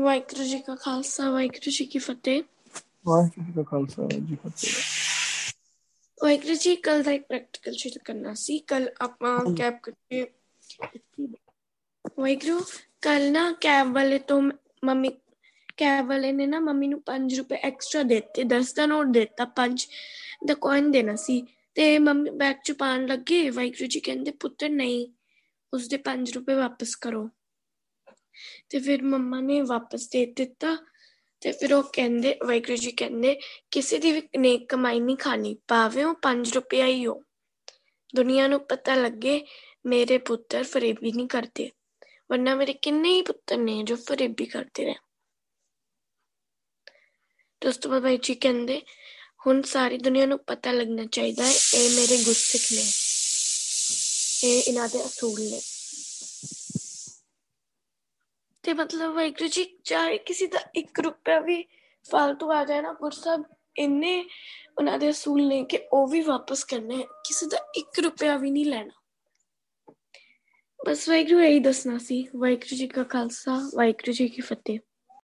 ਵਾਹਿਗੁਰੂ ਜੀ ਕਾ ਖਾਲਸਾ ਵਾਹਿਗੁਰੂ ਜੀ ਕੀ ਫਤਿਹ। ਵਾਹਿਗੁਰੂ ਜੀ ਕਾ ਖਾਲਸਾ ਵਾਹਿਗੁਰੂ ਜੀ ਫਤਿਹ। ਵਾਹਿਗੁਰੂ ਜੀ ਕੱਲ ਦਾ ਇੱਕ ਪ੍ਰੈਕਟੀਕਲ ਸ਼ੁਰੂ ਕਰਨਾ ਸੀ। ਕੱਲ ਆਪਾਂ ਕੈਬ ਕਰਕੇ ਵਾਹਿਗੁਰੂ ਕੱਲ ਨਾ ਕੈਬ ਵਾਲੇ ਤੋਂ ਮੰਮੀ ਕੈਬ ਵਾਲੇ ਨੇ ਨਾ ਮੰਮੀ ਨੂੰ 5 ਰੁਪਏ ਐਕਸਟਰਾ ਦਿੱਤੇ 10 ਦਾ ਨੋਟ ਦਿੱਤਾ 5 ਦਾ ਕੋਇਨ ਦੇਣਾ ਸੀ। ਤੇ ਮੰਮੀ ਬੈਗ ਚ ਪਾਣ ਲੱਗੇ ਵਾਹਿਗੁਰੂ ਜੀ ਕਹਿੰਦੇ ਪੁੱਤਰ ਨਹੀਂ ਉਸਦੇ 5 ਰੁਪਏ ਵਾਪਸ ਕਰੋ। ਤੇ ਫਿਰ ਮੰਮਾ ਨੇ ਵਾਪਸ ਦੇ ਦਿੱਤਾ ਤੇ ਫਿਰ ਉਹ ਕਹਿੰਦੇ, ਵਾਹਿਗੁਰੂ ਜੀ ਕਹਿੰਦੇ, ਕਿਸੇ ਦੀ ਵੀ ਨੇਕ ਕਮਾਈ ਨਹੀਂ ਖਾਣੀ, ਭਾਵੇਂ ਉਹ 5 ਰੁਪਇਆ ਹੀ ਹੋ। ਦੁਨੀਆ ਨੂੰ ਪਤਾ ਲੱਗੇ ਮੇਰੇ ਪੁੱਤਰ ਫਰੇਬੀ ਨਹੀਂ ਕਰਦੇ, ਵਰਨਾ ਮੇਰੇ ਕਿੰਨੇ ਹੀ ਪੁੱਤਰ ਨੇ ਜੋ ਫਰੇਬੀ ਕਰਦੇ ਨੇ ਦੋਸਤੋ ਬਾਬਾ ਜੀ ਕਹਿੰਦੇ, ਹੁਣ ਸਾਰੀ ਦੁਨੀਆ ਨੂੰ ਪਤਾ ਲੱਗਣਾ ਚਾਹੀਦਾ ਹੈ, ਇਹ ਮੇਰੇ ਗੁਸਤਖ ਨੇ। ਇਹ ਇਹਨਾਂ ਦੇ ਅਸੂਲ ਨੇ। ਤੇ ਮਤਲਬ ਵਾਹਿਗੁਰੂ ਜੀ, ਚਾਹੇ ਕਿਸੇ ਦਾ 1 ਰੁਪਿਆ ਵੀ ਫालतू ਆ ਜਾਏ ਨਾ ਗੁਰਸਬ ਇੰਨੇ ਉਹਨਾਂ ਦੇ ਅਸੂਲ ਨੇ ਕਿ ਉਹ ਵੀ ਵਾਪਸ ਕਰਨੇ ਕਿਸੇ ਦਾ 1 ਰੁਪਿਆ ਵੀ ਨਹੀਂ ਲੈਣਾ। ਬਸ ਵਾਹਿਗੁਰੂ ਇਹੀ ਦੱਸਣਾ ਸੀ, ਵਾਹਿਗੁਰੂ ਜੀ ਕਾ ਖਾਲਸਾ, ਵਾਹਿਗੁਰੂ ਜੀ ਕੀ ਫਤਿਹ।